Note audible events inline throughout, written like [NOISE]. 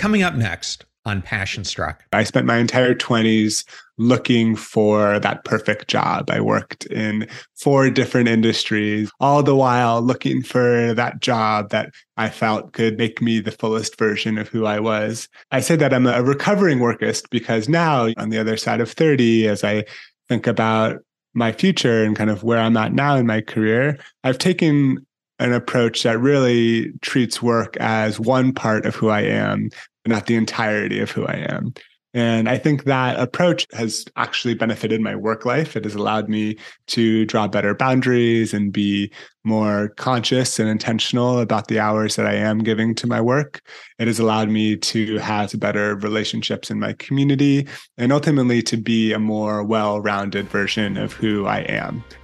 Coming up next on Passion Struck. I spent my entire 20s looking for that perfect job. I worked in four different industries, all the while looking for that job that I felt could make me the fullest version of who I was. I say that I'm a recovering workist because now, on the other side of 30, as I think about my future and kind of where I'm at now in my career, I've taken an approach that really treats work as one part of who I am, not the entirety of who I am. And I think that approach has actually benefited my work life. It has allowed me to draw better boundaries and be more conscious and intentional about the hours that I am giving to my work. It has allowed me to have better relationships in my community and ultimately to be a more well rounded version of who I am.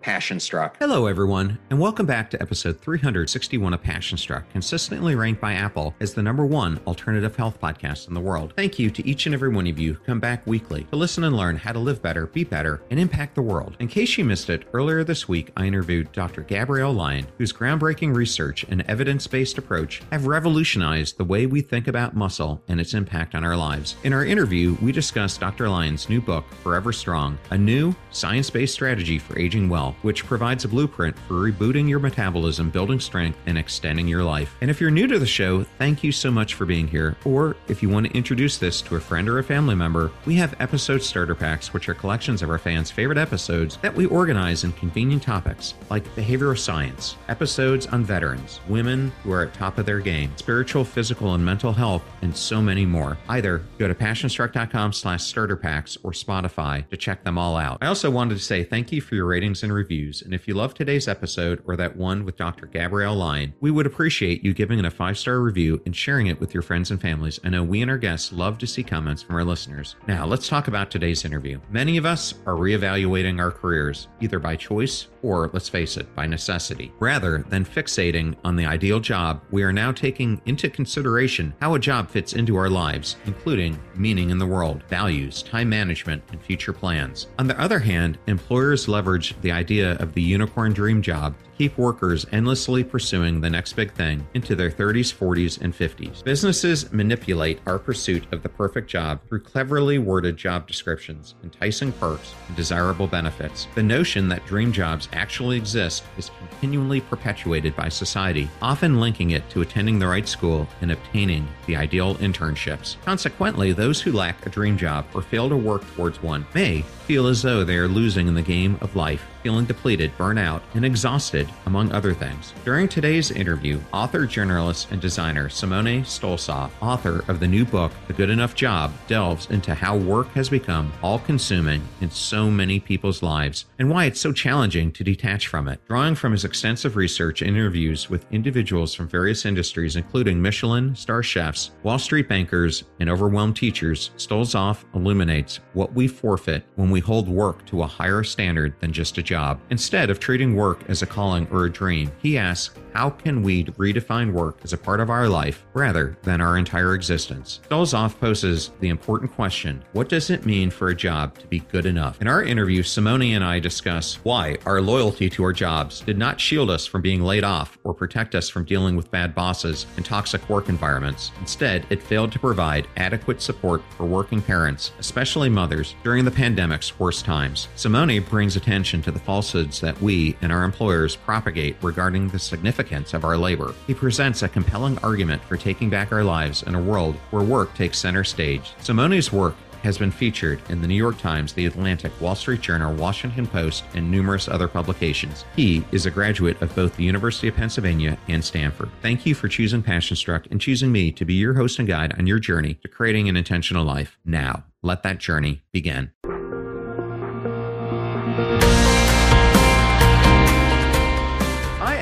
Passion Struck. Hello, everyone, and welcome back to episode 361 of Passion Struck, consistently ranked by Apple as the number one alternative health podcast in the world. Thank you to each and every one of you who come back weekly to listen and learn how to live better, be better, and impact the world. In case you missed it, earlier this week I interviewed Dr. Gabrielle Lyon, whose groundbreaking research and evidence based approach have revolutionized the way we think about muscle and its impact on our lives. In our interview, we discussed Dr. Lyon's new book, Forever Strong, a new science based strategy for aging well which provides a blueprint for rebooting your metabolism, building strength, and extending your life. And if you're new to the show, thank you so much for being here. Or if you want to introduce this to a friend or a family member, we have episode starter packs, which are collections of our fans' favorite episodes that we organize in convenient topics like behavioral science, episodes on veterans, women who are at top of their game, spiritual, physical, and mental health, and so many more. Either go to passionstruck.com slash starter packs or Spotify to check them all out. I also wanted to say thank you for your ratings and reviews, and if you love today's episode or that one with Dr. Gabrielle Lyon, we would appreciate you giving it a five star review and sharing it with your friends and families. I know we and our guests love to see comments from our listeners. Now, let's talk about today's interview. Many of us are reevaluating our careers, either by choice or, let's face it, by necessity. Rather than fixating on the ideal job, we are now taking into consideration how a job fits into our lives, including meaning in the world, values, time management, and future plans. On the other hand, employers leverage the idea of the unicorn dream job keep workers endlessly pursuing the next big thing into their 30s, 40s, and 50s. Businesses manipulate our pursuit of the perfect job through cleverly worded job descriptions, enticing perks, and desirable benefits. The notion that dream jobs actually exist is continually perpetuated by society, often linking it to attending the right school and obtaining the ideal internships. Consequently, those who lack a dream job or fail to work towards one may feel as though they are losing in the game of life, feeling depleted, burnout, and exhausted, among other things. During today's interview, author, journalist, and designer Simone Stolzoff, author of the new book, The Good Enough Job, delves into how work has become all consuming in so many people's lives and why it's so challenging to detach from it. Drawing from his extensive research and interviews with individuals from various industries, including Michelin star chefs, Wall Street bankers, and overwhelmed teachers, Stolzoff illuminates what we forfeit when we hold work to a higher standard than just a job. Instead of treating work as a calling or a dream, he asks, how can we redefine work as a part of our life rather than our entire existence? Stolzoff poses the important question what does it mean for a job to be good enough? In our interview, Simone and I discuss why our loyalty to our jobs did not shield us from being laid off or protect us from dealing with bad bosses and toxic work environments. Instead, it failed to provide adequate support for working parents, especially mothers, during the pandemic's worst times. Simone brings attention to the falsehoods that we and our employers propagate regarding the significance of our labor. He presents a compelling argument for taking back our lives in a world where work takes center stage. Simone's work has been featured in the New York Times, The Atlantic, Wall Street Journal, Washington Post, and numerous other publications. He is a graduate of both the University of Pennsylvania and Stanford. Thank you for choosing Passion Struck and choosing me to be your host and guide on your journey to creating an intentional life now. Let that journey begin.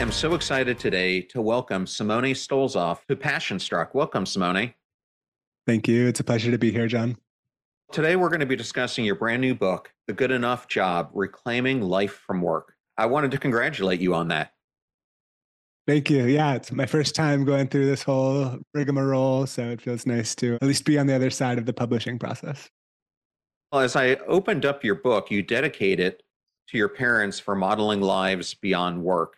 Am so excited today to welcome Simone Stolzoff to Passion Struck. Welcome, Simone. Thank you. It's a pleasure to be here, John. Today, we're going to be discussing your brand new book, The Good Enough Job Reclaiming Life from Work. I wanted to congratulate you on that. Thank you. Yeah, it's my first time going through this whole rigmarole. So it feels nice to at least be on the other side of the publishing process. Well, as I opened up your book, you dedicate it to your parents for modeling lives beyond work.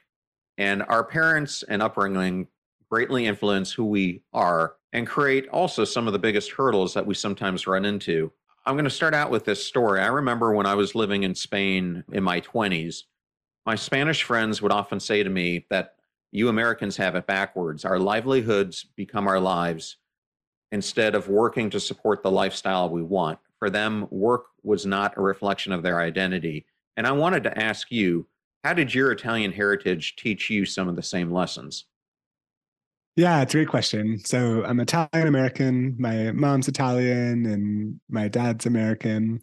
And our parents and upbringing greatly influence who we are and create also some of the biggest hurdles that we sometimes run into. I'm going to start out with this story. I remember when I was living in Spain in my 20s, my Spanish friends would often say to me that you Americans have it backwards. Our livelihoods become our lives instead of working to support the lifestyle we want. For them, work was not a reflection of their identity. And I wanted to ask you, how did your Italian heritage teach you some of the same lessons? Yeah, it's a great question. So I'm Italian American. My mom's Italian and my dad's American.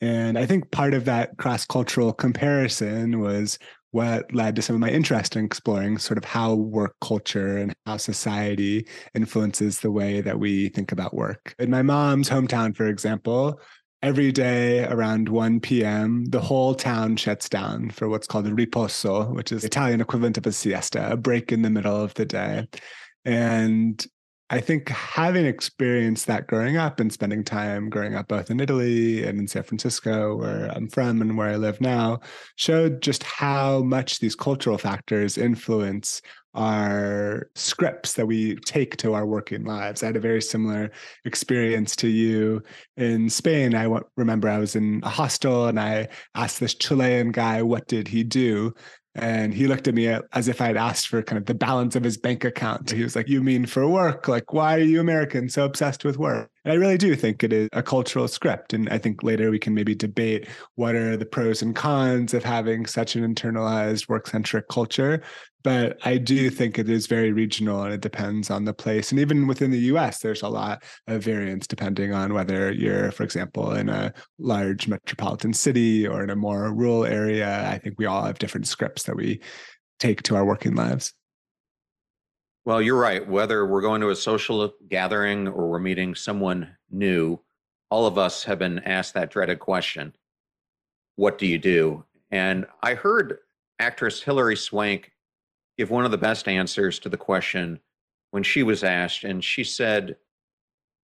And I think part of that cross cultural comparison was what led to some of my interest in exploring sort of how work culture and how society influences the way that we think about work. In my mom's hometown, for example, every day around 1 p.m., the whole town shuts down for what's called a riposo, which is the Italian equivalent of a siesta, a break in the middle of the day. And I think having experienced that growing up and spending time growing up both in Italy and in San Francisco, where I'm from and where I live now, showed just how much these cultural factors influence our scripts that we take to our working lives. I had a very similar experience to you in Spain. I remember I was in a hostel and I asked this Chilean guy, what did he do? And he looked at me as if I'd asked for kind of the balance of his bank account. He was like, You mean for work? Like, why are you American so obsessed with work? And I really do think it is a cultural script. And I think later we can maybe debate what are the pros and cons of having such an internalized work centric culture but I do think it is very regional and it depends on the place. And even within the US, there's a lot of variance depending on whether you're, for example, in a large metropolitan city or in a more rural area. I think we all have different scripts that we take to our working lives. Well, you're right. Whether we're going to a social gathering or we're meeting someone new, all of us have been asked that dreaded question What do you do? And I heard actress Hilary Swank give one of the best answers to the question when she was asked. And she said,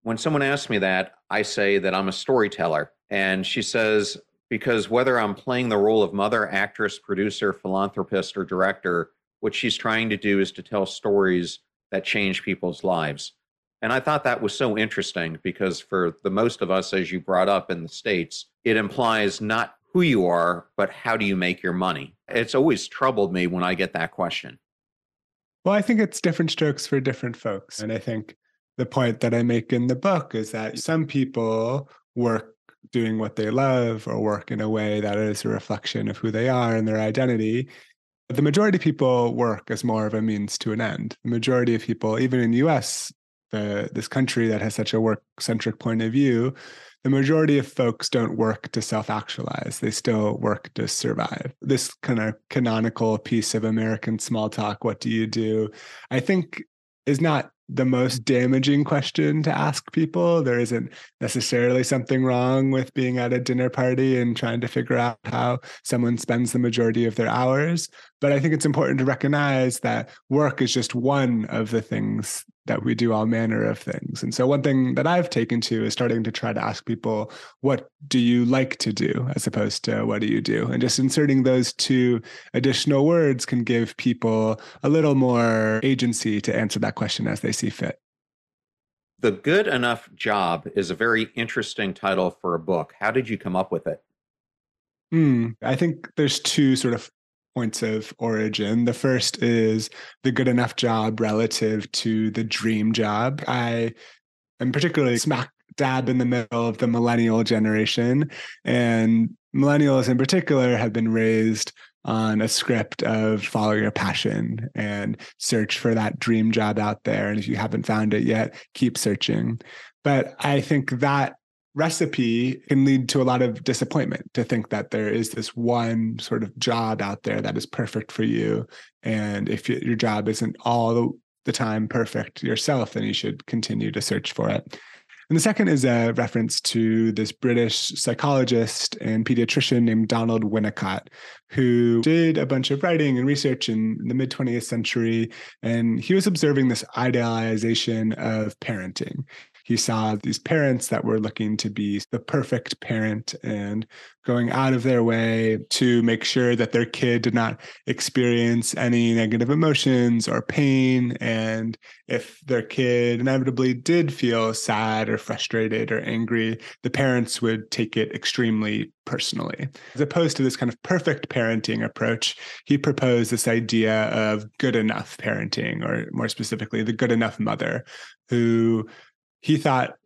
When someone asks me that, I say that I'm a storyteller. And she says, Because whether I'm playing the role of mother, actress, producer, philanthropist, or director, what she's trying to do is to tell stories that change people's lives. And I thought that was so interesting because for the most of us, as you brought up in the States, it implies not who you are, but how do you make your money? It's always troubled me when I get that question. Well, I think it's different strokes for different folks. And I think the point that I make in the book is that some people work doing what they love or work in a way that is a reflection of who they are and their identity. The majority of people work as more of a means to an end. The majority of people, even in the US, the, this country that has such a work centric point of view, the majority of folks don't work to self actualize. They still work to survive. This kind of canonical piece of American small talk, what do you do? I think is not the most damaging question to ask people. There isn't necessarily something wrong with being at a dinner party and trying to figure out how someone spends the majority of their hours. But I think it's important to recognize that work is just one of the things that we do all manner of things. And so, one thing that I've taken to is starting to try to ask people, what do you like to do, as opposed to what do you do? And just inserting those two additional words can give people a little more agency to answer that question as they see fit. The Good Enough Job is a very interesting title for a book. How did you come up with it? Mm, I think there's two sort of points of origin. The first is the good enough job relative to the dream job. I am particularly smack dab in the middle of the millennial generation. And millennials in particular have been raised on a script of follow your passion and search for that dream job out there. And if you haven't found it yet, keep searching. But I think that recipe can lead to a lot of disappointment to think that there is this one sort of job out there that is perfect for you. And if your job isn't all the time perfect yourself, then you should continue to search for it. And the second is a reference to this British psychologist and pediatrician named Donald Winnicott, who did a bunch of writing and research in the mid 20th century. And he was observing this idealization of parenting he saw these parents that were looking to be the perfect parent and going out of their way to make sure that their kid did not experience any negative emotions or pain. And if their kid inevitably did feel sad or frustrated or angry, the parents would take it extremely personally. As opposed to this kind of perfect parenting approach, he proposed this idea of good enough parenting, or more specifically, the good enough mother who he thought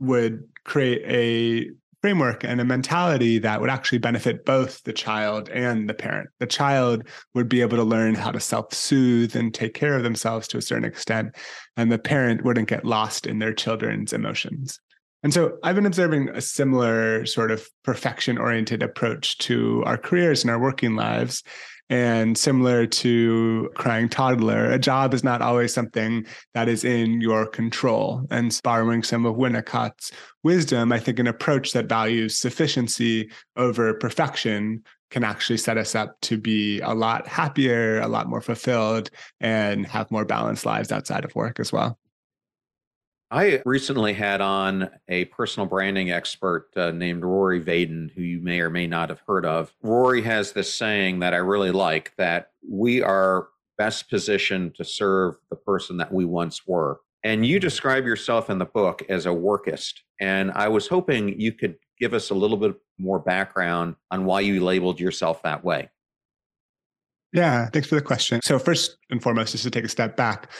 would create a framework and a mentality that would actually benefit both the child and the parent. The child would be able to learn how to self soothe and take care of themselves to a certain extent, and the parent wouldn't get lost in their children's emotions. And so I've been observing a similar sort of perfection oriented approach to our careers and our working lives. And similar to crying toddler, a job is not always something that is in your control. And borrowing some of Winnicott's wisdom, I think an approach that values sufficiency over perfection can actually set us up to be a lot happier, a lot more fulfilled, and have more balanced lives outside of work as well. I recently had on a personal branding expert uh, named Rory Vaden, who you may or may not have heard of. Rory has this saying that I really like that we are best positioned to serve the person that we once were. And you describe yourself in the book as a workist. And I was hoping you could give us a little bit more background on why you labeled yourself that way. Yeah, thanks for the question. So, first and foremost, just to take a step back,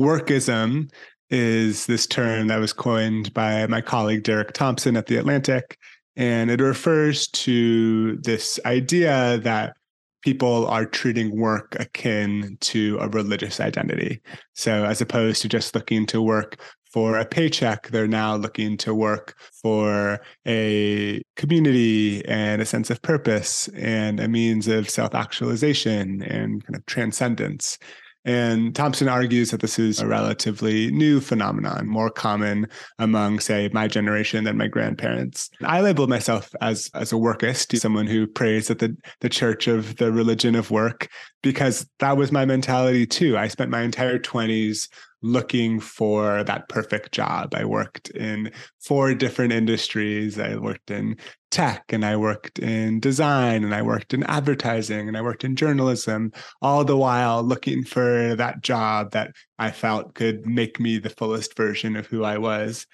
workism is this term that was coined by my colleague Derek Thompson at The Atlantic. And it refers to this idea that people are treating work akin to a religious identity. So, as opposed to just looking to work for a paycheck, they're now looking to work for a community and a sense of purpose and a means of self actualization and kind of transcendence. And Thompson argues that this is a relatively new phenomenon, more common among, say, my generation than my grandparents. I labeled myself as, as a workist, someone who prays at the, the church of the religion of work, because that was my mentality too. I spent my entire 20s looking for that perfect job. I worked in four different industries. I worked in tech and I worked in design and I worked in advertising and I worked in journalism, all the while looking for that job that I felt could make me the fullest version of who I was.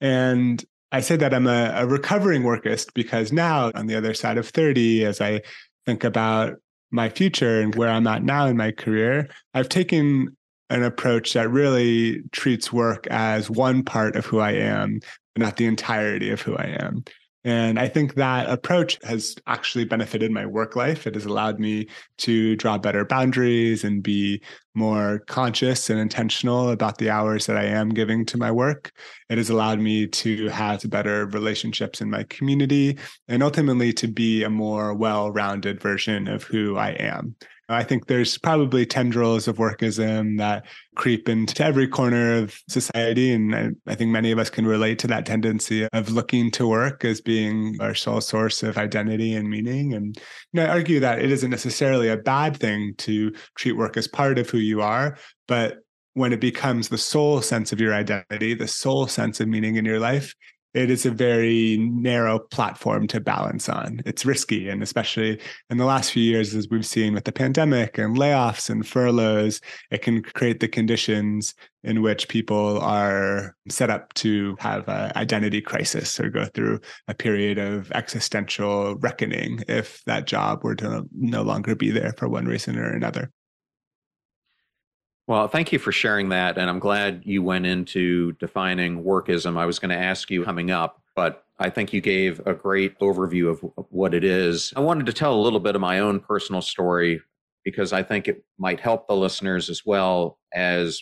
And I say that I'm a, a recovering workist because now, on the other side of 30, as I think about my future and where I'm at now in my career, I've taken an approach that really treats work as one part of who I am, but not the entirety of who I am. And I think that approach has actually benefited my work life. It has allowed me to draw better boundaries and be more conscious and intentional about the hours that I am giving to my work. It has allowed me to have better relationships in my community and ultimately to be a more well rounded version of who I am. I think there's probably tendrils of workism that creep into every corner of society. And I, I, think many of us can relate to that tendency of looking to work as being our sole source of identity and meaning. And you know, I argue that it isn't necessarily a bad thing to treat work as part of who you are, but when it becomes the sole sense of your identity, the sole sense of meaning in your life, it is a very narrow platform to balance on. It's risky. And especially in the last few years, as we've seen with the pandemic and layoffs and furloughs, it can create the conditions in which people are set up to have an identity crisis or go through a period of existential reckoning if that job were to no longer be there for one reason or another. Well, thank you for sharing that. And I'm glad you went into defining workism. I was going to ask you coming up, but I think you gave a great overview of what it is. I wanted to tell a little bit of my own personal story because I think it might help the listeners as well as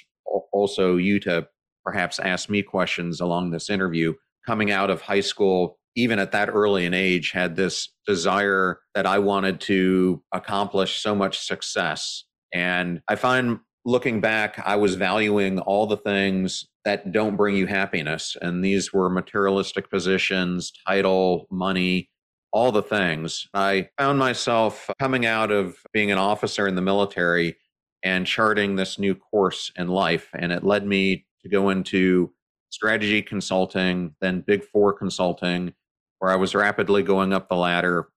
also you to perhaps ask me questions along this interview. coming out of high school, even at that early an age, had this desire that I wanted to accomplish so much success. And I find looking back, I was valuing all the things that don't bring you happiness. And these were materialistic positions, title, money, all the things. I found myself coming out of being an officer in the military and charting this new course in life. And it led me to go into strategy consulting, then Big Four consulting, where I was rapidly going up the ladder.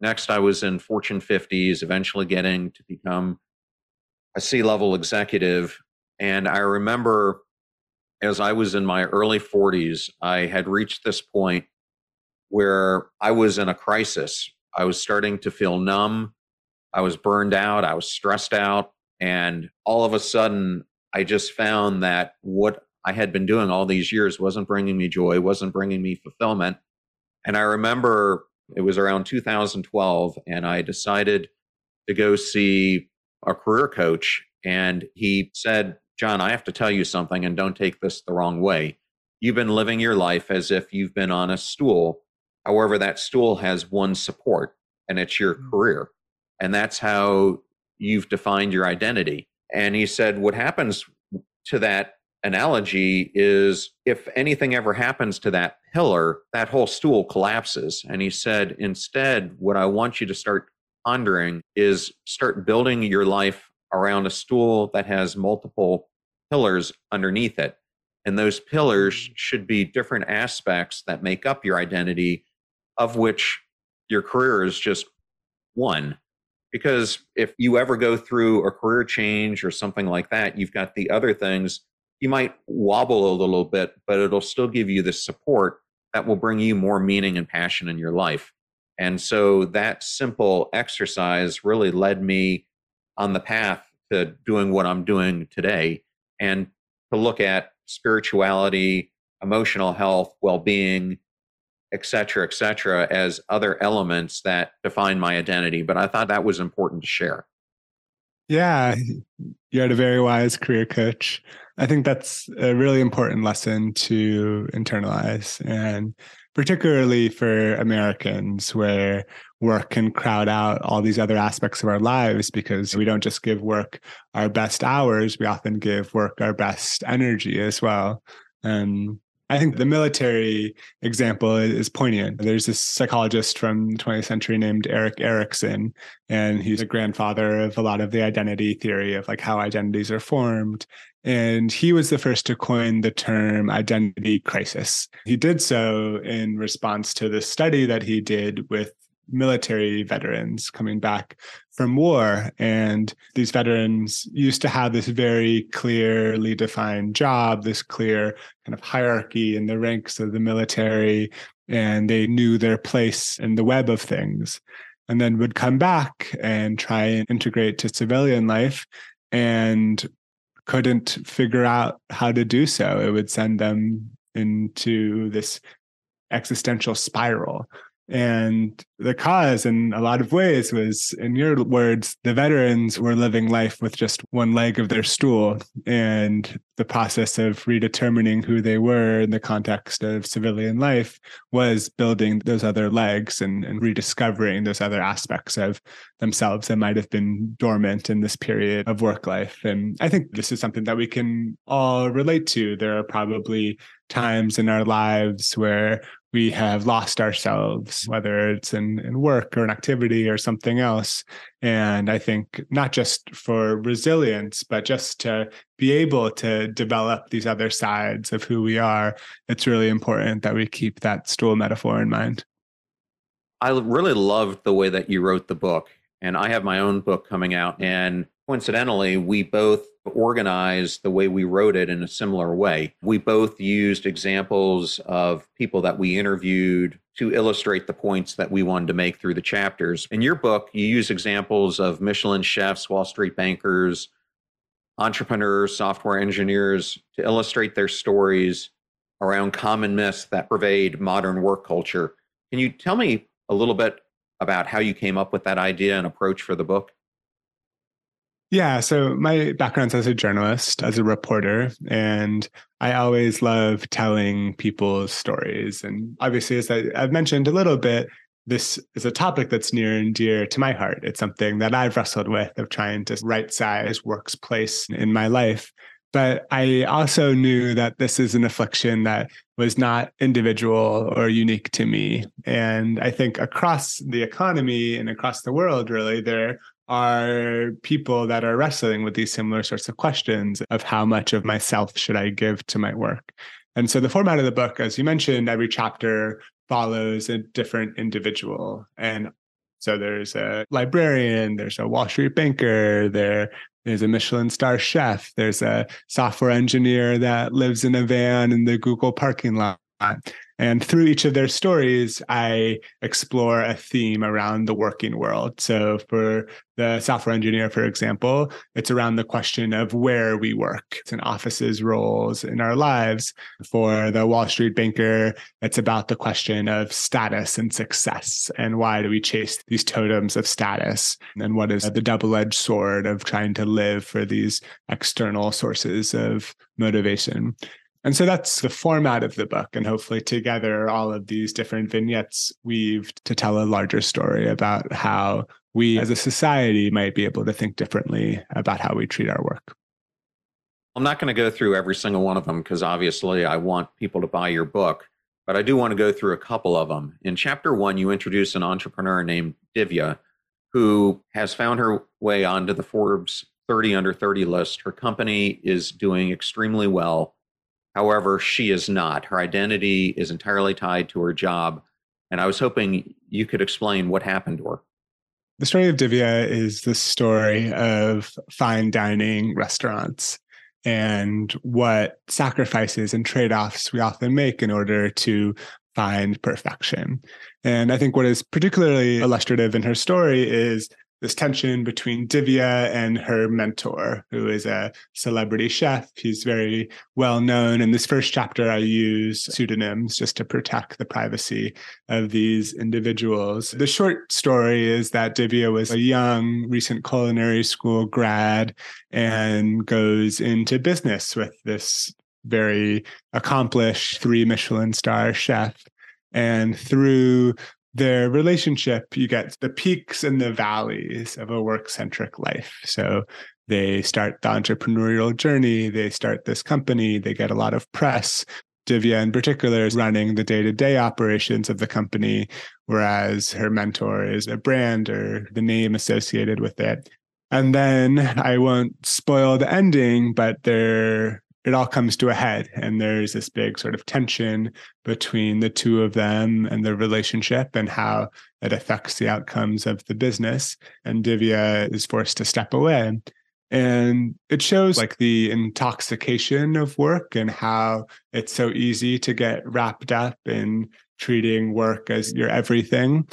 Next, I was in Fortune 50s, eventually getting to become a C level executive. And I remember as I was in my early 40s, I had reached this point where I was in a crisis. I was starting to feel numb. I was burned out. I was stressed out. And all of a sudden, I just found that what I had been doing all these years wasn't bringing me joy, wasn't bringing me fulfillment. And I remember it was around 2012, and I decided to go see a career coach. And he said, John, I have to tell you something, and don't take this the wrong way. You've been living your life as if you've been on a stool. However, that stool has one support, and it's your mm. career. And that's how you've defined your identity. And he said, What happens to that analogy is if anything ever happens to that pillar, that whole stool collapses. And he said, Instead, what I want you to start pondering is start building your life around a stool that has multiple pillars underneath it. And those pillars mm. should be different aspects that make up your identity, of which your career is just one. Because if you ever go through a career change or something like that, you've got the other things. You might wobble a little bit, but it'll still give you the support that will bring you more meaning and passion in your life. And so that simple exercise really led me on the path to doing what I'm doing today and to look at spirituality, emotional health, well being, et cetera, et cetera, as other elements that define my identity. But I thought that was important to share. Yeah, you had a very wise career coach. I think that's a really important lesson to internalize. And particularly for Americans, where work can crowd out all these other aspects of our lives because we don't just give work our best hours, we often give work our best energy as well. And I think the military example is poignant. There's this psychologist from the 20th century named Erik Erikson, and he's a grandfather of a lot of the identity theory of like how identities are formed. And he was the first to coin the term identity crisis. He did so in response to the study that he did with military veterans coming back from war. And these veterans used to have this very clearly defined job, this clear kind of hierarchy in the ranks of the military, and they knew their place in the web of things. And then would come back and try and integrate to civilian life and couldn't figure out how to do so. It would send them into this existential spiral and the cause, in a lot of ways, was, in your words, the veterans were living life with just one leg of their stool. And the process of redetermining who they were in the context of civilian life was building those other legs and, and rediscovering those other aspects of themselves that might have been dormant in this period of work life. And I think this is something that we can all relate to. There are probably times in our lives where we have lost ourselves, whether it's in, in work or an activity or something else. And I think not just for resilience, but just to be able to develop these other sides of who we are, it's really important that we keep that stool metaphor in mind. I really loved the way that you wrote the book. And I have my own book coming out. And coincidentally, we both organized the way we wrote it in a similar way. We both used examples of people that we interviewed to illustrate the points that we wanted to make through the chapters. In your book, you use examples of Michelin chefs, Wall Street bankers, entrepreneurs, software engineers to illustrate their stories around common myths that pervade modern work culture. Can you tell me a little bit about how you came up with that idea and approach for the book? Yeah, so my background's as a journalist, as a reporter, and I always love telling people's stories. And obviously, as I, have mentioned a little bit, this is a topic that's near and dear to my heart. It's something that I've wrestled with of trying to right size work's place in my life. But I also knew that this is an affliction that was not individual or unique to me. And I think across the economy and across the world, really, there are people that are wrestling with these similar sorts of questions of how much of myself should I give to my work. And so the format of the book, as you mentioned, every chapter follows a different individual. And so there's a librarian, there's a Wall Street banker, there there's a Michelin star chef, there's a software engineer that lives in a van in the Google parking lot. And through each of their stories, I explore a theme around the working world. So for the software engineer, for example, it's around the question of where we work. It's in offices, roles in our lives. For the Wall Street banker, it's about the question of status and success. And why do we chase these totems of status? And what is the double edged sword of trying to live for these external sources of motivation? And so that's the format of the book. And hopefully, together, all of these different vignettes weaved to tell a larger story about how we as a society might be able to think differently about how we treat our work. I'm not going to go through every single one of them because obviously I want people to buy your book, but I do want to go through a couple of them. In chapter one, you introduce an entrepreneur named Divya who has found her way onto the Forbes 30 under 30 list. Her company is doing extremely well However, she is not. Her identity is entirely tied to her job. And I was hoping you could explain what happened to her. The story of Divya is the story of fine dining restaurants and what sacrifices and trade offs we often make in order to find perfection. And I think what is particularly illustrative in her story is this tension between Divya and her mentor, who is a celebrity chef. He's very well known. In this first chapter, I use pseudonyms just to protect the privacy of these individuals. The short story is that Divya was a young, recent culinary school grad and goes into business with this very accomplished three Michelin star chef. And through their relationship, you get the peaks and the valleys of a work centric life. So they start the entrepreneurial journey, they start this company, they get a lot of press. Divya, in particular, is running the day to day operations of the company, whereas her mentor is a brand or the name associated with it. And then I won't spoil the ending, but they're it all comes to a head and there's this big sort of tension between the two of them and their relationship and how it affects the outcomes of the business and divya is forced to step away. And it shows like the intoxication of work and how it's so easy to get wrapped up in treating work as your everything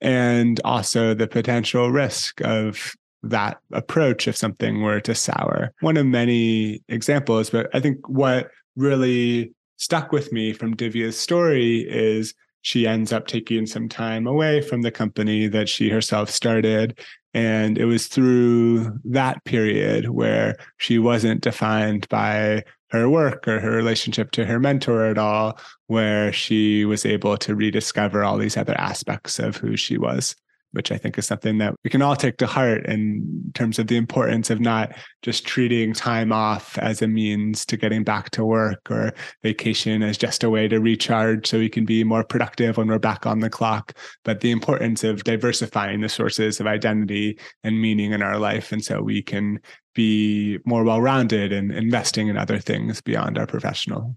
and also the potential risk of that approach if something were to sour. One of many examples, but I think what really stuck with me from Divya's story is she ends up taking some time away from the company that she herself started. And it was through that period where she wasn't defined by her work or her relationship to her mentor at all, where she was able to rediscover all these other aspects of who she was which I think is something that we can all take to heart in terms of the importance of not just treating time off as a means to getting back to work or vacation as just a way to recharge so we can be more productive when we're back on the clock, but the importance of diversifying the sources of identity and meaning in our life. And so we can be more well rounded and investing in other things beyond our professional.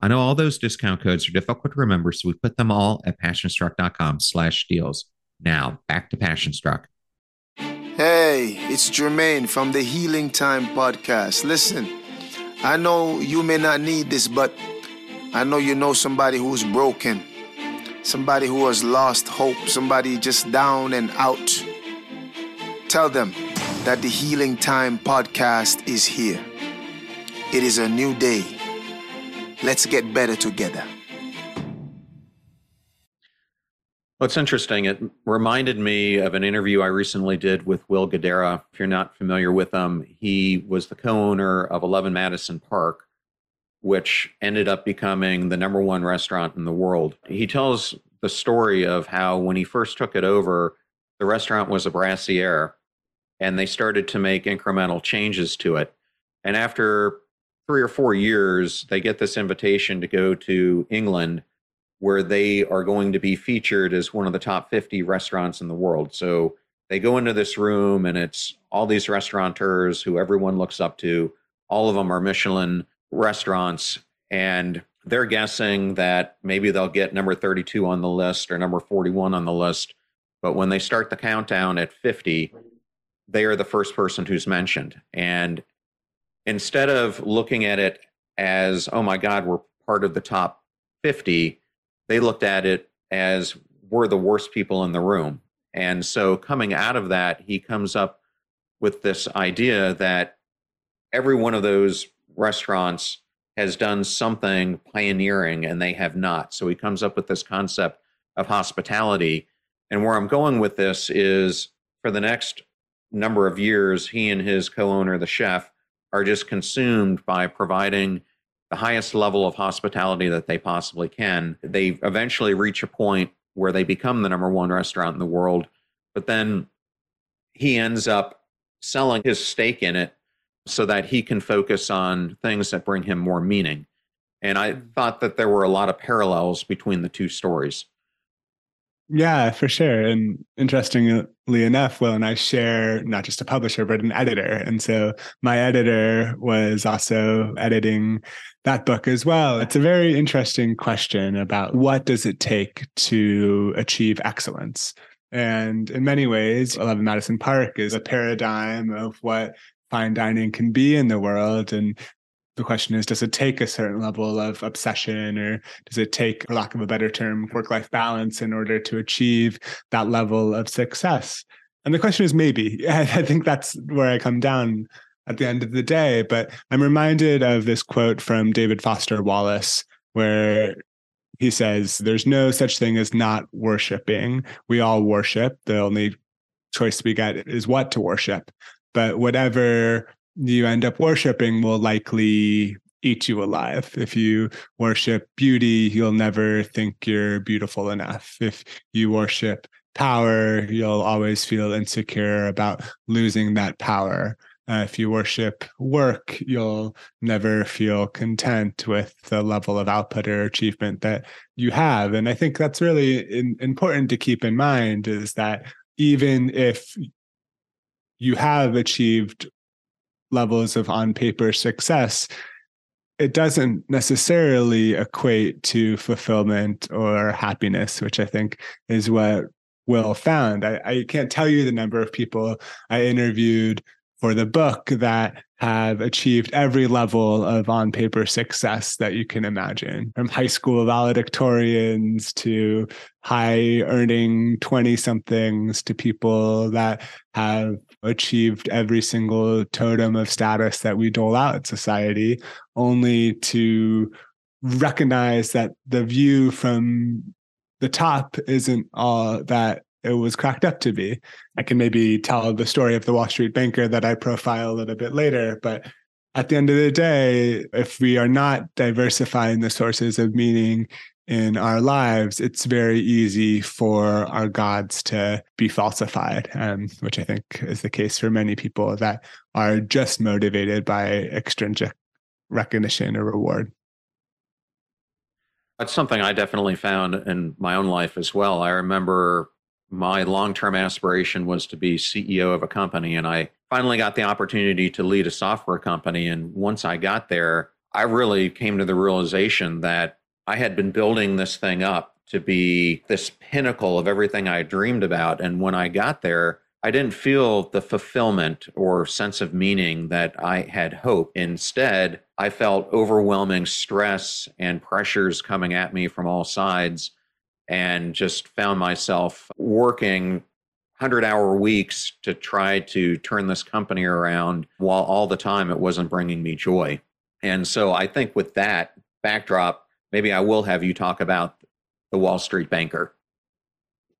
I know all those discount codes are difficult to remember, so we put them all at passionstruck.com slash deals. Now, back to Passionstruck. Hey, it's Jermaine from the Healing Time podcast. Listen, I know you may not need this, but I know you know somebody who's broken, somebody who has lost hope, somebody just down and out. Tell them that the Healing Time podcast is here. It is a new day. Let's get better together. It's interesting. It reminded me of an interview I recently did with Will Guidara. If you're not familiar with him, he was the co owner of 11 Madison Park, which ended up becoming the number one restaurant in the world. He tells the story of how when he first took it over, the restaurant was a brasserie and they started to make incremental changes to it. And after three or four years, they get this invitation to go to England where they are going to be featured as one of the top 50 restaurants in the world. So they go into this room and it's all these restaurateurs who everyone looks up to. All of them are Michelin restaurants. And they're guessing that maybe they'll get number 32 on the list or number 41 on the list. But when they start the countdown at 50, they are the first person who's mentioned. And instead of looking at it as, oh my God, we're part of the top 50, they looked at it as we're the worst people in the room. And so coming out of that, he comes up with this idea that every one of those restaurants has done something pioneering and they have not. So he comes up with this concept of hospitality. And where I'm going with this is for the next number of years, he and his co owner, the chef, are just consumed by providing the highest level of hospitality that they possibly can. They eventually reach a point where they become the number one restaurant in the world, but then he ends up selling his stake in it so that he can focus on things that bring him more meaning. And I hmm. thought that there were a lot of parallels between the two stories. Yeah, for sure. And interestingly enough, Will and I share not just a publisher, but an editor. And so my editor was also editing that book as well. It's a very interesting question about what does it take to achieve excellence? And in many ways, 11 Madison Park is a paradigm of what fine dining can be in the world. And the question is does it take a certain level of obsession or does it take for lack of a better term work life balance in order to achieve that level of success? And the question is maybe. [LAUGHS] I think that's where i come down at the end of the day but i'm reminded of this quote from david foster wallace where he says there's no such thing as not worshiping. We all worship. The only choice we get is what to worship. But whatever you end up worshiping will likely eat you alive. If you worship beauty, you'll never think you're beautiful enough. If you worship power, you'll always feel insecure about losing that power. Uh, if you worship work, you'll never feel content with the level of output or achievement that you have. And I think that's really in, important to keep in mind is that even if you have achieved levels of on paper success, it doesn't necessarily equate to fulfillment or happiness, which I think is what Will found. I, I can't tell you the number of people I interviewed for the book that have achieved every level of on paper success that you can imagine from high school valedictorians to high earning 20 somethings to people that have achieved every single totem of status that we dole out in society only to recognize that the view from the top isn't all that it was cracked up to be. I can maybe tell the story of the Wall Street banker that I profile a little bit later, but at the end of the day, if we are not diversifying the sources of meaning in our lives, it's very easy for our gods to be falsified, um, which I think is the case for many people that are just motivated by extrinsic recognition or reward. That's something I definitely found in my own life as well. I remember my long term aspiration was to be CEO of a company. And I finally got the opportunity to lead a software company. And once I got there, I really came to the realization that I had been building this thing up to be this pinnacle of everything I dreamed about. And when I got there, I didn't feel the fulfillment or sense of meaning that I had hoped. Instead, I felt overwhelming stress and pressures coming at me from all sides and just found myself working 100 hour weeks to try to turn this company around while all the time it wasn't bringing me joy. And so I think with that backdrop, maybe I will have you talk about the Wall Street banker.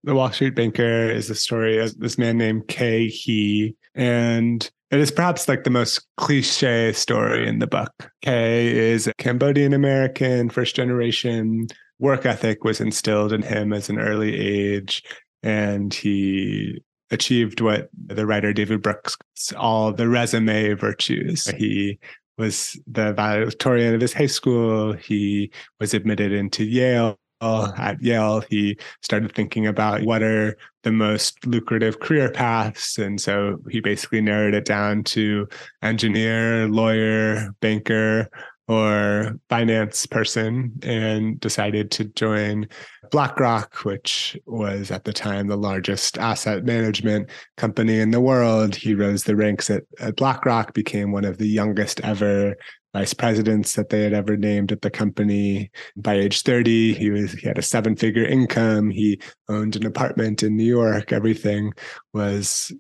The Wall Street banker is the story of this man named Kay He. And it is perhaps like the most cliche story in the book. Kay is a Cambodian American, first generation work ethic was instilled in him as an early age, and he achieved what the writer David Brooks all the resume virtues. He was the valedictorian of his high school. He was admitted into Yale. At Yale, he started thinking about what are the most lucrative career paths. And so he basically narrowed it down to engineer, lawyer, banker, or finance person and decided to join BlackRock, which was at the time the largest asset management company in the world. He rose the ranks at, at BlackRock, became one of the youngest ever vice presidents that they had ever named at the company. By age 30, he was he had a seven-figure income. He owned an apartment in New York. Everything was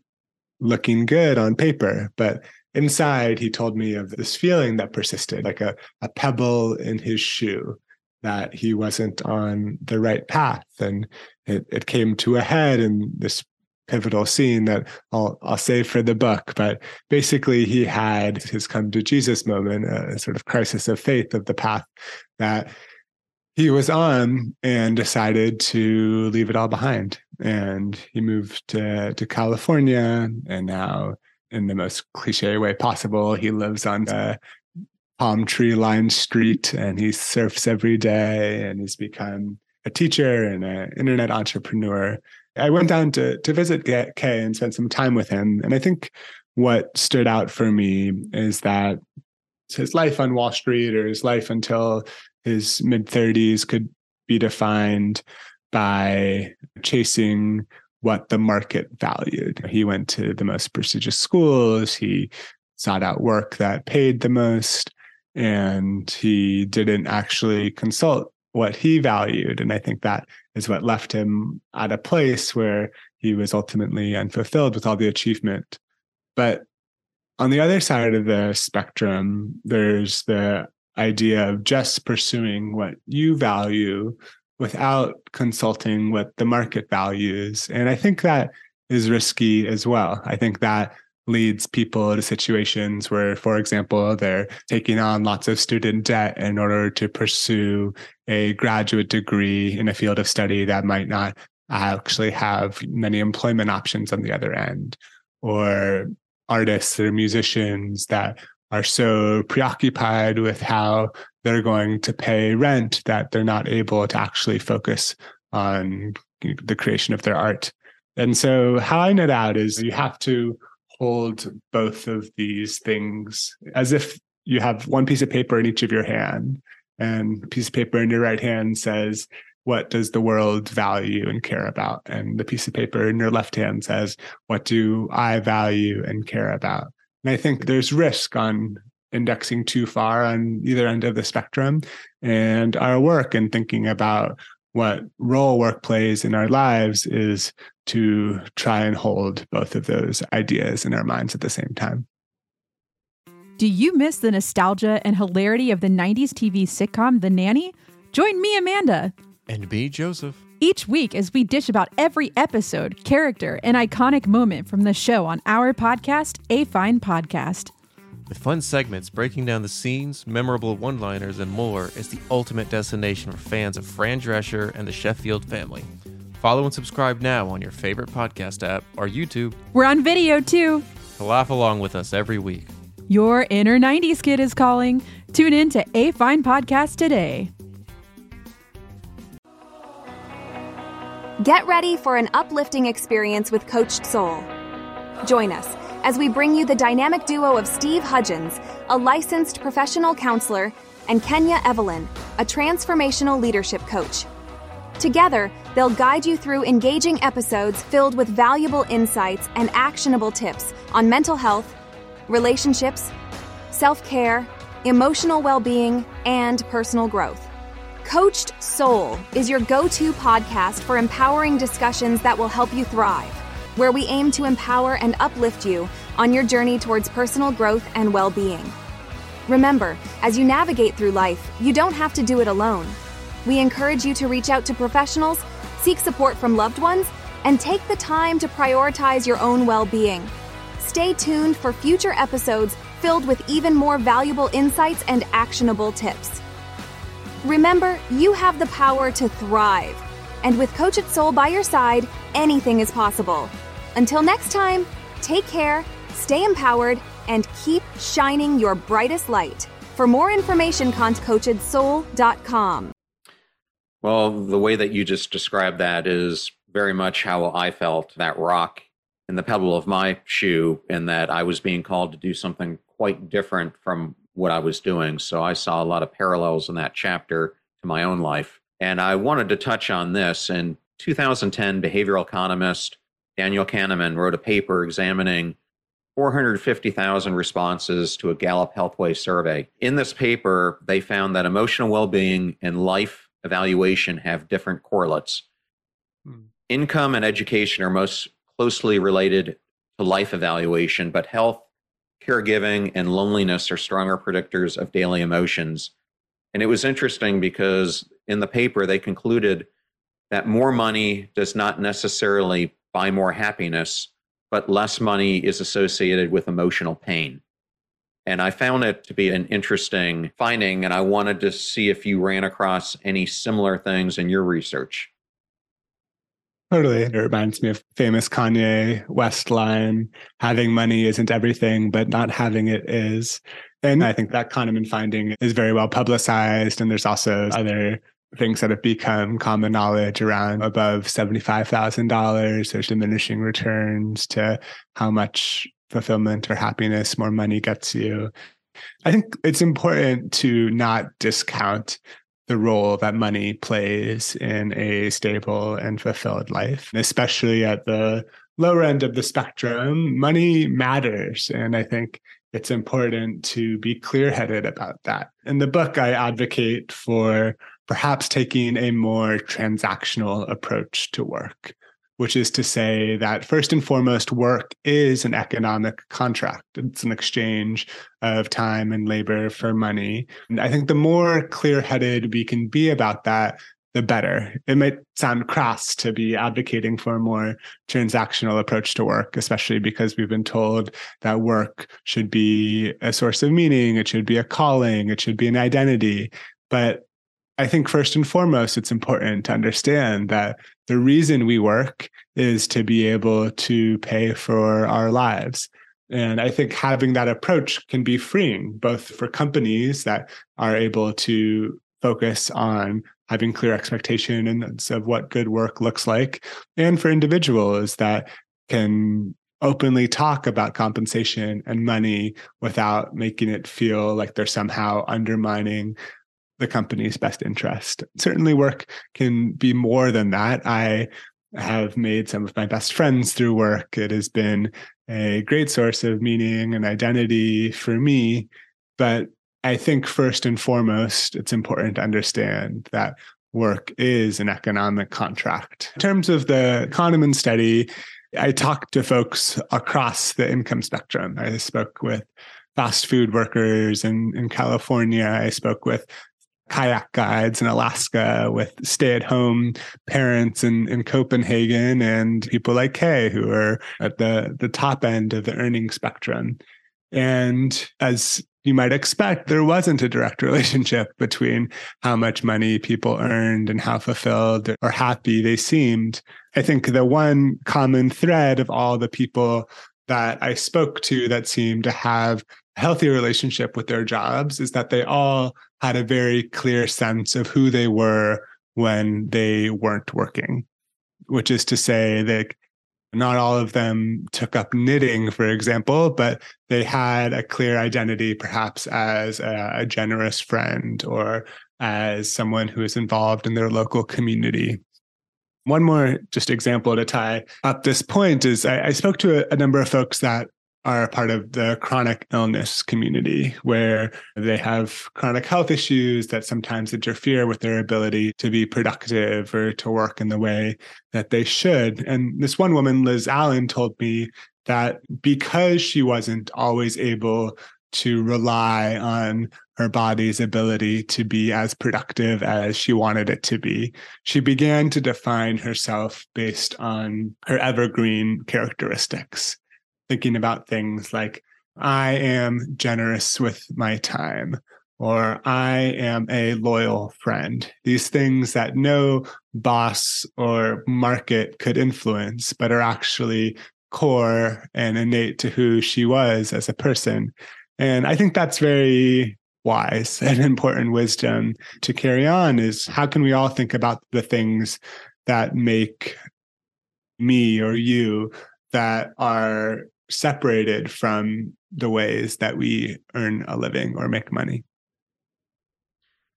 looking good on paper, but inside, he told me of this feeling that persisted, like a, a pebble in his shoe, that he wasn't on the right path. And it, it came to a head in this pivotal scene that I'll, I'll save for the book. But basically, he had his come to Jesus moment, a sort of crisis of faith of the path that he was on and decided to leave it all behind. And he moved to, to California and now in the most cliche way possible. He lives on a palm tree lined street and he surfs every day and he's become a teacher and an internet entrepreneur. I went down to to visit Kay and spent some time with him. And I think what stood out for me is that his life on Wall Street or his life until his mid 30s could be defined by chasing what the market valued. He went to the most prestigious schools, he sought out work that paid the most, and he didn't actually consult what he valued. And I think that is what left him at a place where he was ultimately unfulfilled with all the achievement. But on the other side of the spectrum, there's the idea of just pursuing what you value without consulting what the market values. And I think that is risky as well. I think that leads people to situations where, for example, they're taking on lots of student debt in order to pursue a graduate degree in a field of study that might not actually have many employment options on the other end, or artists or musicians that are so preoccupied with how they're going to pay rent that they're not able to actually focus on the creation of their art. And so, how I net out is you have to hold both of these things as if you have one piece of paper in each of your hand, and piece of paper in your right hand says, What does the world value and care about? And the piece of paper in your left hand says, What do I value and care about? And I think there's risk on indexing too far on either end of the spectrum. And our work and thinking about what role work plays in our lives is to try and hold both of those ideas in our minds at the same time. Do you miss the nostalgia and hilarity of the 90s TV sitcom The Nanny? Join me, Amanda. And me, Joseph. Each week, as we dish about every episode, character, and iconic moment from the show on our podcast, A Fine Podcast. With fun segments breaking down the scenes, memorable one liners, and more is the ultimate destination for fans of Fran Drescher and the Sheffield family. Follow and subscribe now on your favorite podcast app or YouTube. We're on video too. To laugh along with us every week. Your inner 90s kid is calling. Tune in to A Fine Podcast today. Get ready for an uplifting experience with Coached Soul. Join us as we bring you the dynamic duo of Steve Hudgens, a licensed professional counselor, and Kenya Evelyn, a transformational leadership coach. Together, they'll guide you through engaging episodes filled with valuable insights and actionable tips on mental health relationships, self care, emotional well being, and personal growth. Coached Soul is your go to podcast for empowering discussions that will help you thrive, where we aim to empower and uplift you on your journey towards personal growth and well being. Remember, as you navigate through life, you don't have to do it alone. We encourage you to reach out to professionals, seek support from loved ones, and take the time to prioritize your own well being. Stay tuned for future episodes filled with even more valuable insights and actionable tips. Remember, you have the power to thrive. And with Coached Soul by your side, anything is possible. Until next time, take care, stay empowered, and keep shining your brightest light. For more information, contact coachedsoul.com. Well, the way that you just described that is very much how I felt that rock in the pebble of my shoe, and that I was being called to do something quite different from what I was doing. So I saw a lot of parallels in that chapter to my own life. And I wanted to touch on this. In 2010, behavioral economist Daniel Kahneman wrote a paper examining 450,000 responses to a Gallup Healthway survey. In this paper, they found that emotional well being and life evaluation have different correlates. Hmm. Income and education are most closely related to life evaluation, but health, caregiving, and loneliness are stronger predictors of daily emotions. And it was interesting because in the paper, they concluded that more money does not necessarily buy more happiness, but less money is associated with emotional pain. And I found it to be an interesting finding, and I wanted to see if you ran across any similar things in your research. Totally. It reminds me of famous Kanye West line having money isn't everything, but not having it is. And I think that Kahneman finding is very well publicized. And there's also other things that have become common knowledge around above $75,000. There's diminishing returns to how much fulfillment or happiness more money gets you. I think it's important to not discount the role that money plays in a stable and fulfilled life, especially at the lower end of the spectrum. Money matters. And I think it's important to be clear headed about that. In the book, I advocate for perhaps taking a more transactional approach to work which is to say that first and foremost, work is an economic contract. It's an exchange of time and labor for money. And I think the more clear headed we can be about that, the better. It might sound crass to be advocating for a more transactional approach to work, especially because we've been told that work should be a source of meaning, it should be a calling, it should be an identity. But I think first and foremost, it's important to understand that the reason we work is to be able to pay for our lives. And I think having that approach can be freeing, both for companies that are able to focus on having clear expectations of what good work looks like, and for individuals that can openly talk about compensation and money without making it feel like they're somehow undermining the company's best interest. Certainly, work can be more than that. I have made some of my best friends through work. It has been a great source of meaning and identity for me. But I think first and foremost, it's important to understand that work is an economic contract. In terms of the Kahneman study, I talked to folks across the income spectrum. I spoke with fast food workers in, in California. I spoke with kayak guides in Alaska with stay at home parents in, in Copenhagen and people like Kay who are at the, the top end of the earning spectrum. And as you might expect, there wasn't a direct [LAUGHS] relationship between how much money people earned and how fulfilled or happy they seemed. I think the one common thread of all the people that I spoke to that seemed to have a healthy relationship with their jobs is that they all had a very clear sense of who they were when they weren't working, which is to say that not all of them took up knitting, for example, but they had a clear identity, perhaps as a, a generous friend or as someone who is involved in their local community. One more just example to tie up this point is I, I spoke to a, a number of folks that are a part of the chronic illness community where they have chronic health issues that sometimes interfere with their ability to be productive or to work in the way that they should. And this one woman, Liz Allen, told me that because she wasn't always able to rely on her body's ability to be as productive as she wanted it to be. She began to define herself based on her evergreen characteristics thinking about things like I am generous with my time or I am a loyal friend. These things that no boss or market could influence, but are actually core and innate to who she was as a person. And I think that's very wise [LAUGHS] and important wisdom to carry on is how can we all think about the things that make me or you that are separated from the ways that we earn a living or make money.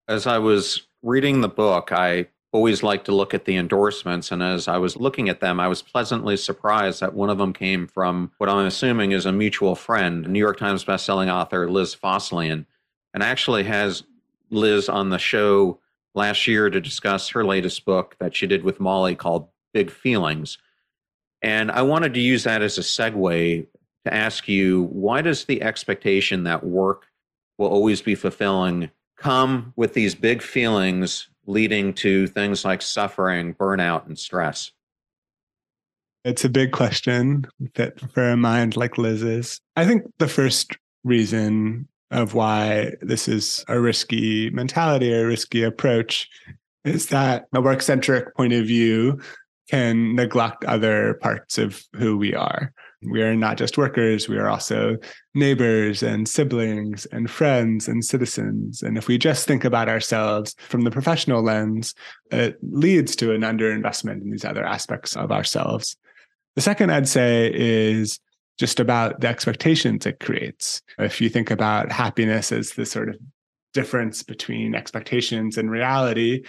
As I was reading the book, I always like to look at the endorsements. And as I was looking at them, I was pleasantly surprised that one of them came from what I'm assuming is a mutual friend, New York Times bestselling author Liz Fosslien, and actually has Liz on the show last year to discuss her latest book that she did with Molly called Big Feelings. And I wanted to use that as a segue to ask you why does the expectation that work will always be fulfilling come with these big feelings leading to things like suffering, burnout, and stress? It's a big question that for a mind like Liz's. I think the first reason of why this is a risky mentality or a risky approach is that a work centric point of view can neglect other parts of who we are. We are not just workers, we are also neighbors and siblings and friends and citizens. And if we just think about ourselves from the professional lens, it leads to an underinvestment in these other aspects of ourselves. The second I'd say is just about the expectations it creates. If you think about happiness as the sort of difference between expectations and reality,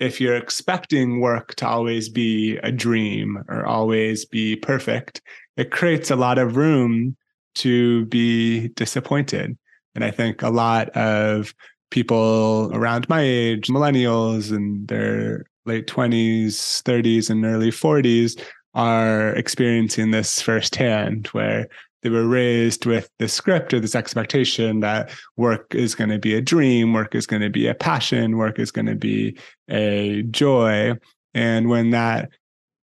if you're expecting work to always be a dream or always be perfect, it creates a lot of room to be disappointed. And I think a lot of people around my age, millennials and their late 20s, 30s, and early 40s, are experiencing this firsthand where they were raised with this script or this expectation that work is going to be a dream, work is going to be a passion, work is going to be a joy. And when that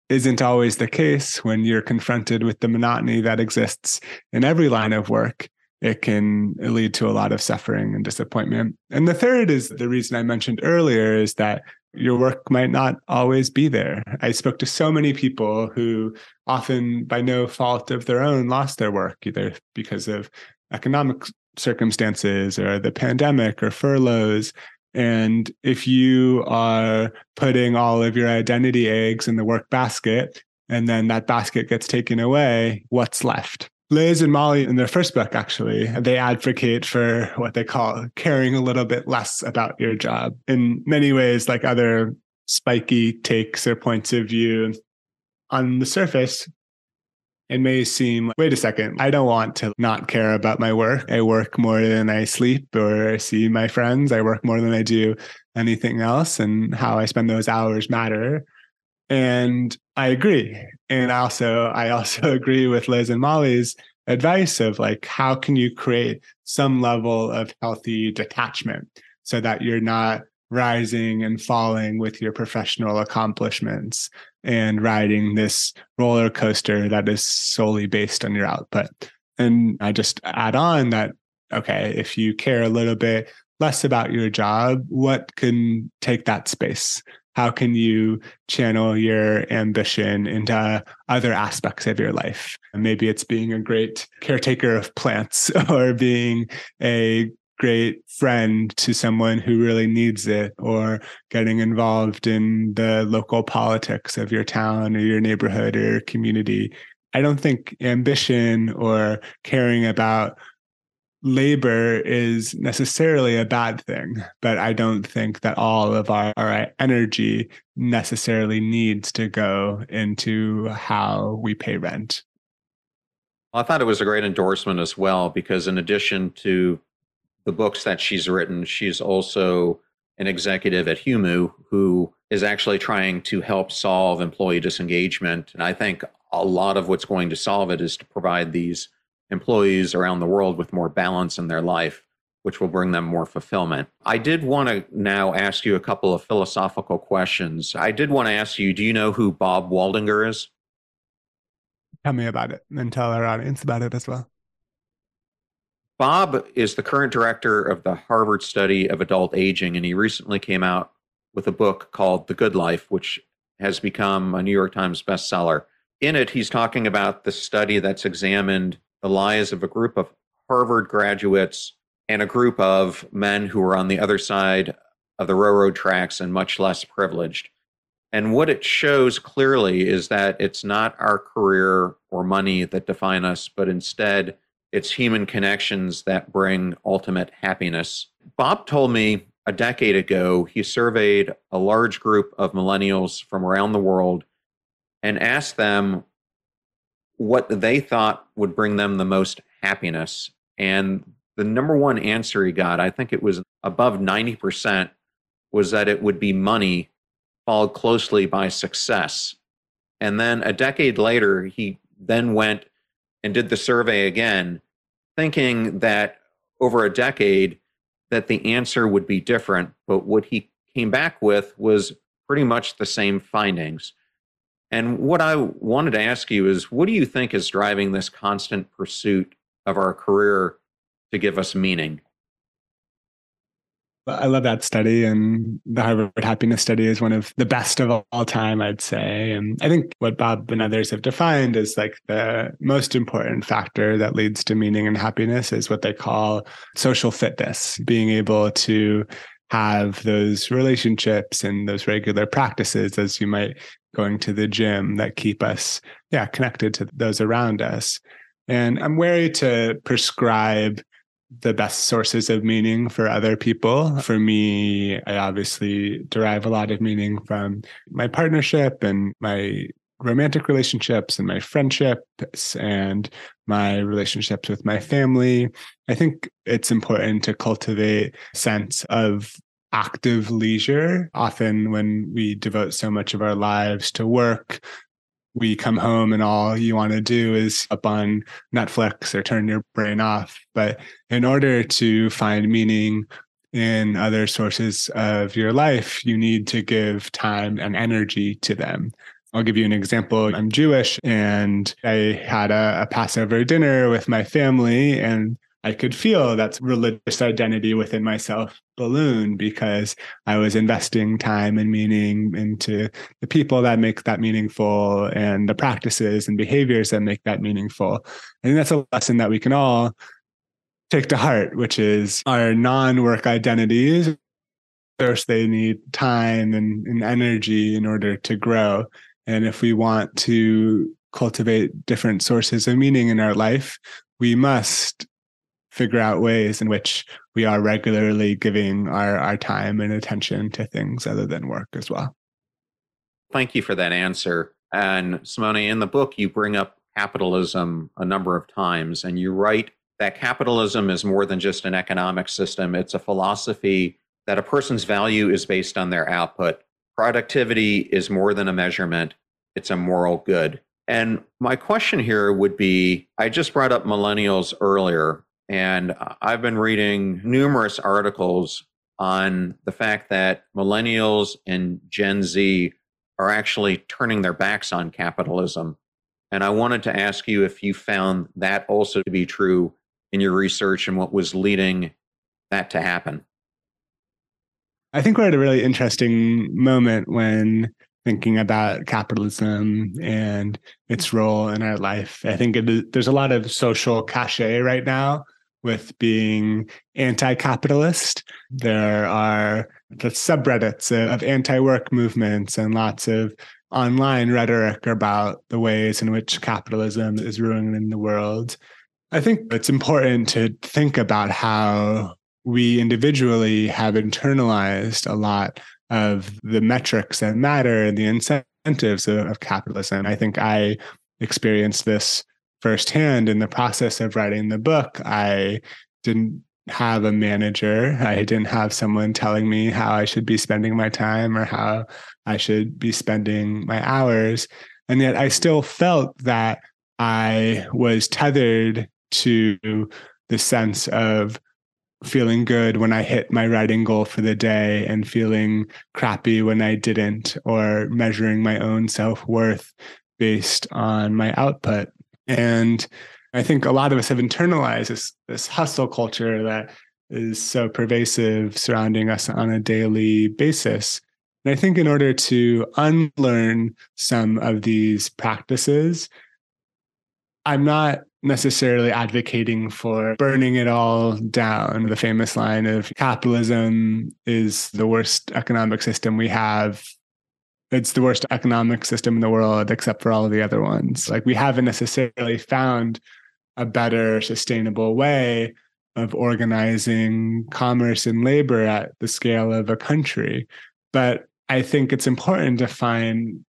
isn't always the case, when you're confronted with the monotony that exists in every line of work, it can lead to a lot of suffering and disappointment. And the third is the reason I mentioned earlier is that your work might not always be there. I spoke to so many people who often, by no fault of their own, lost their work, either because of economic circumstances or the pandemic or furloughs. And if you are putting all of your identity eggs in the work basket, and then that basket gets taken away, what's left? Liz and Molly, in their first book, actually, they advocate for what they call caring a little bit less about your job. In many ways, like other spiky takes or points of view, on the surface, it may seem, wait a second, I don't want to not care about my work. I work more than I sleep or see my friends. I work more than I do anything else. And how I spend those hours matter. And I agree. And also, I also [LAUGHS] agree with Liz and Molly's advice of like, how can you create some level of healthy detachment so that you're not rising and falling with your professional accomplishments and riding this roller coaster that is solely based on your output. And I just add on that, okay, if you care a little bit less about your job, what can take that space? How can you channel your ambition into other aspects of your life? Maybe it's being a great caretaker of plants [LAUGHS] or being a great friend to someone who really needs it or getting involved in the local politics of your town or your neighborhood or your community. I don't think ambition or caring about labor is necessarily a bad thing, but I don't think that all of our, our energy necessarily needs to go into how we pay rent. I thought it was a great endorsement as well because, in addition to the books that she's written. She's also an executive at Humu who is actually trying to help solve employee disengagement. And I think a lot of what's going to solve it is to provide these employees around the world with more balance in their life, which will bring them more fulfillment. I did want to now ask you a couple of philosophical questions. I did want to ask you do you know who Bob Waldinger is? Tell me about it and tell our audience about it as well. Bob is the current director of the Harvard Study of Adult Aging, and he recently came out with a book called The Good Life, which has become a New York Times bestseller. In it, he's talking about the study that's examined the lives of a group of Harvard graduates and a group of men who are on the other side of the railroad tracks and much less privileged. And what it shows clearly is that it's not our career or money that define us, but instead it's human connections that bring ultimate happiness. Bob told me a decade ago he surveyed a large group of millennials from around the world and asked them what they thought would bring them the most happiness. And the number one answer he got, I think it was above 90%, was that it would be money, followed closely by success. And then a decade later, he then went and did the survey again, thinking that over a decade that the answer would be different. But what he came back with was pretty much the same findings. And what I wanted to ask you is what do you think is driving this constant pursuit of our career to give us meaning? I love that study, and the Harvard Happiness Study is one of the best of all time, I'd say. And I think what Bob and others have defined as like the most important factor that leads to meaning and happiness is what they call social fitness, being able to have those relationships and those regular practices as you might going to the gym that keep us yeah connected to those around us and i'm wary to prescribe the best sources of meaning for other people. For me, I obviously derive a lot of meaning from my partnership and my romantic relationships and my friendships and my relationships with my family. I think it's important to cultivate sense of active leisure. Often, when we devote so much of our lives to work, we come home and all you want to do is up on Netflix or turn your brain off. But in order to find meaning in other sources of your life, you need to give time and energy to them. I'll give you an example. I'm Jewish and I had a, a Passover dinner with my family and I could feel that religious identity within myself balloon because I was investing time and meaning into the people that make that meaningful and the practices and behaviors that make that meaningful. I think that's a lesson that we can all take to heart, which is our non work identities. First, they need time and, and energy in order to grow. And if we want to cultivate different sources of meaning in our life, we must figure out ways in which we are regularly giving our, our time and attention to things other than work as well. Thank you for that answer. And Simone, in the book, you bring up capitalism a number of times, and you write that capitalism is more than just an economic system. It's a philosophy that a person's value is based on their output. Productivity is more than a measurement, it's a moral good. And my question here would be I just brought up millennials earlier, and I've been reading numerous articles on the fact that millennials and Gen Z are actually turning their backs on capitalism. And I wanted to ask you if you found that also to be true in your research and what was leading that to happen. I think we're at a really interesting moment when thinking about capitalism and its role in our life. I think there's a lot of social cachet right now with being anti-capitalist. There are the subreddits of anti-work movements and lots of online rhetoric about the ways in which capitalism is ruining the world. I think it's important to think about how we individually have internalized a lot of the metrics that matter and the incentives of, of capitalism. I think I experienced this firsthand in the process of writing the book. I didn't have a manager. I didn't have someone telling me how I should be spending my time or how I should be spending my hours. And yet I still felt that I was tethered to the sense of feeling good when I hit my writing goal for the day and feeling crappy when I didn't, or measuring my own self worth based on my output. And I think a lot of us have internalized this, this hustle culture that is so pervasive surrounding us on a daily basis. And I think in order to unlearn some of these practices, I'm not necessarily advocating for burning it all down. The famous line of capitalism is the worst economic system we have. It's the worst economic system in the world, except for all of the other ones. Like we haven't necessarily found a better, sustainable way of organizing commerce and labor at the scale of a country. But I think it's important to find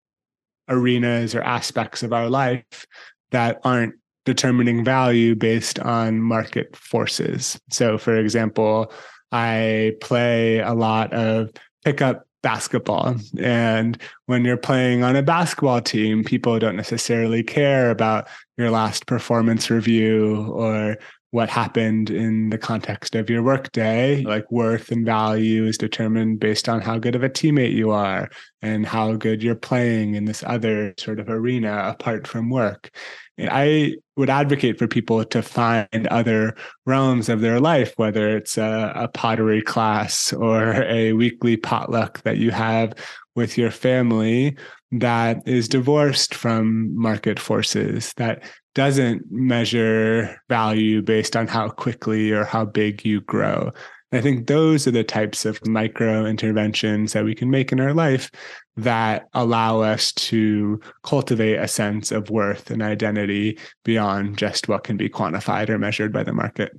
arenas or aspects of our life that aren't determining value based on market forces. So, for example, I play a lot of pickup basketball. And when you're playing on a basketball team, people don't necessarily care about your last performance review or what happened in the context of your workday. Like worth and value is determined based on how good of a teammate you are and how good you're playing in this other sort of arena apart from work. And I would advocate for people to find other realms of their life, whether it's a, a, pottery class or a weekly potluck that you have with your family that is divorced from market forces, that doesn't measure value based on how quickly or how big you grow. I think those are the types of micro interventions that we can make in our life that allow us to cultivate a sense of worth and identity beyond just what can be quantified or measured by the market.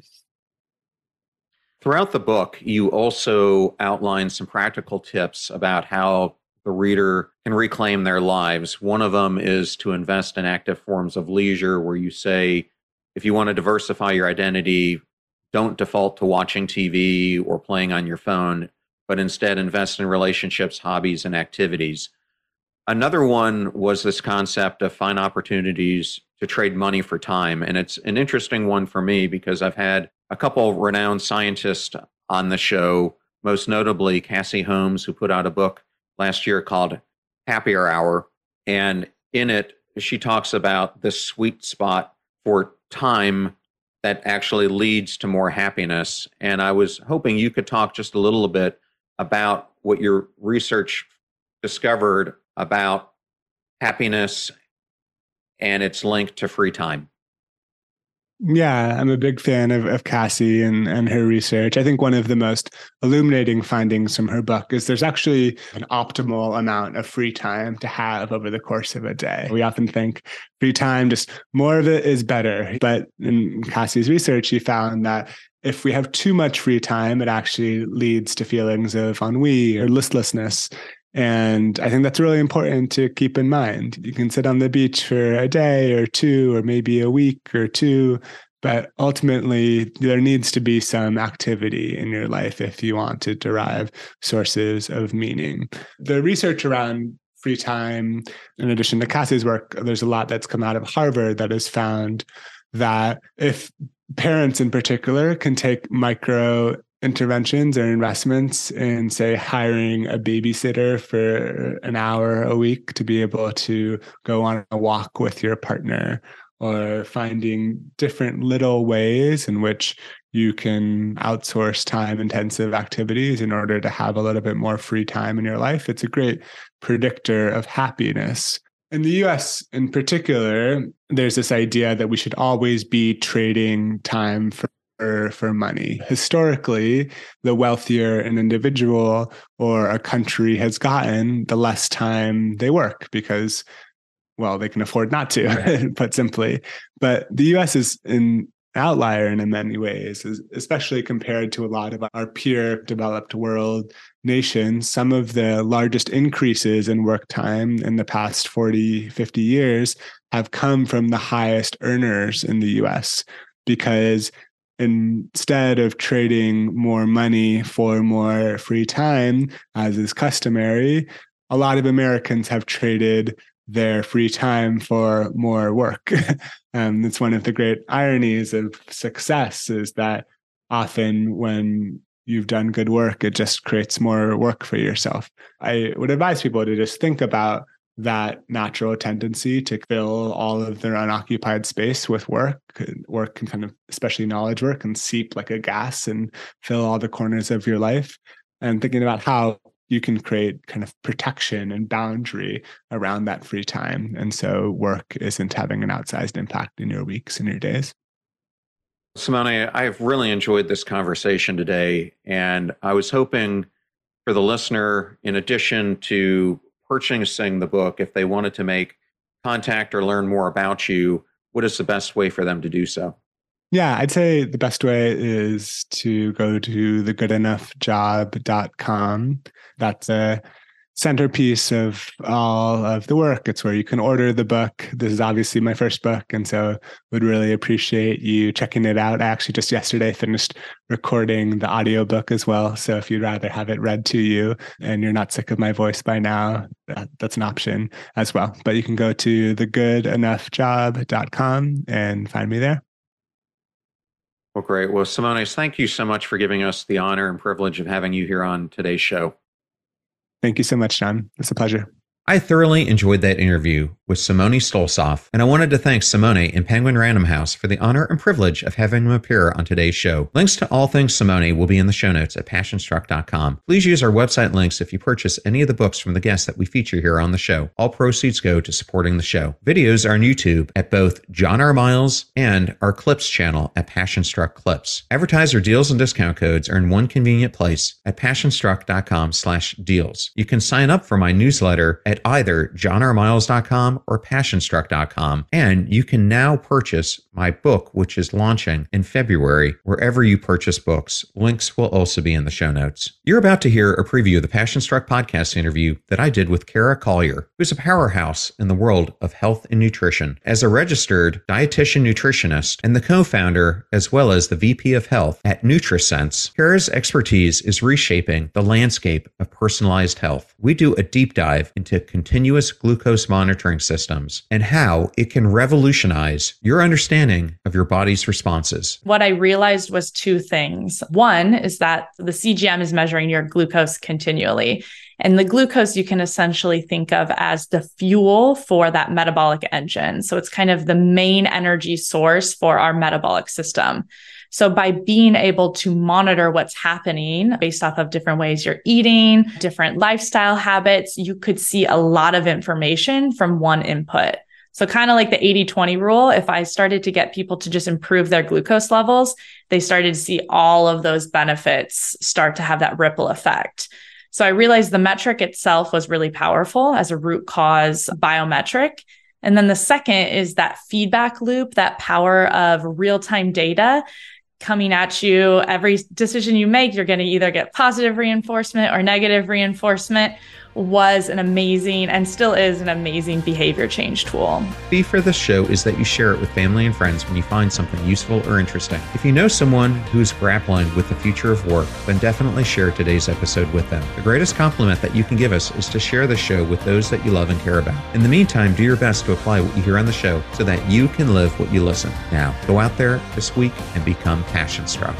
Throughout the book, you also outline some practical tips about how the reader can reclaim their lives. One of them is to invest in active forms of leisure, where you say, if you want to diversify your identity, don't default to watching TV or playing on your phone but instead invest in relationships, hobbies, and activities. Another one was this concept of find opportunities to trade money for time. And it's an interesting one for me because I've had a couple renowned scientists on the show, most notably Cassie Holmes, who put out a book last year called Happier Hour. And in it, she talks about the sweet spot for time that actually leads to more happiness. And I was hoping you could talk just a little bit about what your research discovered about happiness and its link to free time. Yeah, I'm a big fan of, of Cassie and, and her research. I think one of the most illuminating findings from her book is there's actually an optimal amount of free time to have over the course of a day. We often think free time, just more of it is better. But in Cassie's research, she found that if we have too much free time, it actually leads to feelings of ennui or listlessness. And I think that's really important to keep in mind. You can sit on the beach for a day or two, or maybe a week or two, but ultimately, there needs to be some activity in your life if you want to derive sources of meaning. The research around free time, in addition to Cassie's work, there's a lot that's come out of Harvard that has found that if parents in particular can take micro interventions or investments in say hiring a babysitter for an hour a week to be able to go on a walk with your partner or finding different little ways in which you can outsource time intensive activities in order to have a little bit more free time in your life. It's a great predictor of happiness. In the US in particular, there's this idea that we should always be trading time for for money. Historically, the wealthier an individual or a country has gotten, the less time they work because well, they can afford not to, [LAUGHS] put simply. But the US is an outlier in many ways, especially compared to a lot of our peer developed world nations. Some of the largest increases in work time in the past 40, 50 years have come from the highest earners in the US because instead of trading more money for more free time, as is customary, a lot of Americans have traded their free time for more work. [LAUGHS] um, it's one of the great ironies of success is that often when you've done good work, it just creates more work for yourself. I would advise people to just think about that natural tendency to fill all of their unoccupied space with work. Work can kind of, especially knowledge work, can seep like a gas and fill all the corners of your life. And thinking about how you can create kind of protection and boundary around that free time. And so work isn't having an outsized impact in your weeks and your days. Simone, I've really enjoyed this conversation today. And I was hoping for the listener, in addition to purchasing the book, if they wanted to make contact or learn more about you, what is the best way for them to do so? Yeah, I'd say the best way is to go to thegoodenoughjob.com. That's a centerpiece of all of the work. It's where you can order the book. This is obviously my first book, and so would really appreciate you checking it out. I actually just yesterday finished recording the audiobook as well. So if you'd rather have it read to you and you're not sick of my voice by now, that, that's an option as well. But you can go to thegoodenoughjob.com and find me there. Well, great. Well, Simones, thank you so much for giving us the honor and privilege of having you here on today's show. Thank you so much, John. It's a pleasure. I thoroughly enjoyed that interview with Simone Stolzoff, and I wanted to thank Simone and Penguin Random House for the honor and privilege of having them appear on today's show. Links to all things Simone will be in the show notes at passionstruck.com. Please use our website links if you purchase any of the books from the guests that we feature here on the show. All proceeds go to supporting the show. Videos are on YouTube at both John R. Miles and our Clips channel at Passionstruck Clips. Advertiser deals and discount codes are in one convenient place at passionstruck.com slash deals. You can sign up for my newsletter at either johnrmiles.com or passionstruck.com. And you can now purchase my book, which is launching in February, wherever you purchase books. Links will also be in the show notes. You're about to hear a preview of the Passion Struck podcast interview that I did with Kara Collier, who's a powerhouse in the world of health and nutrition. As a registered dietitian nutritionist and the co founder, as well as the VP of Health at NutriSense, Kara's expertise is reshaping the landscape of personalized health. We do a deep dive into continuous glucose monitoring systems and how it can revolutionize your understanding of your body's responses. What I realized was two things. One is that the CGM is measuring your glucose continually. And the glucose you can essentially think of as the fuel for that metabolic engine. So it's kind of the main energy source for our metabolic system. So by being able to monitor what's happening based off of different ways you're eating, different lifestyle habits, you could see a lot of information from one input. So kind of like the 80 20 rule, if I started to get people to just improve their glucose levels, they started to see all of those benefits start to have that ripple effect. So I realized the metric itself was really powerful as a root cause biometric. And then the second is that feedback loop, that power of real time data coming at you. Every decision you make, you're going to either get positive reinforcement or negative reinforcement. Was an amazing and still is an amazing behavior change tool. The fee for this show is that you share it with family and friends when you find something useful or interesting. If you know someone who's grappling with the future of work, then definitely share today's episode with them. The greatest compliment that you can give us is to share the show with those that you love and care about. In the meantime, do your best to apply what you hear on the show so that you can live what you listen. Now, go out there this week and become passion struck.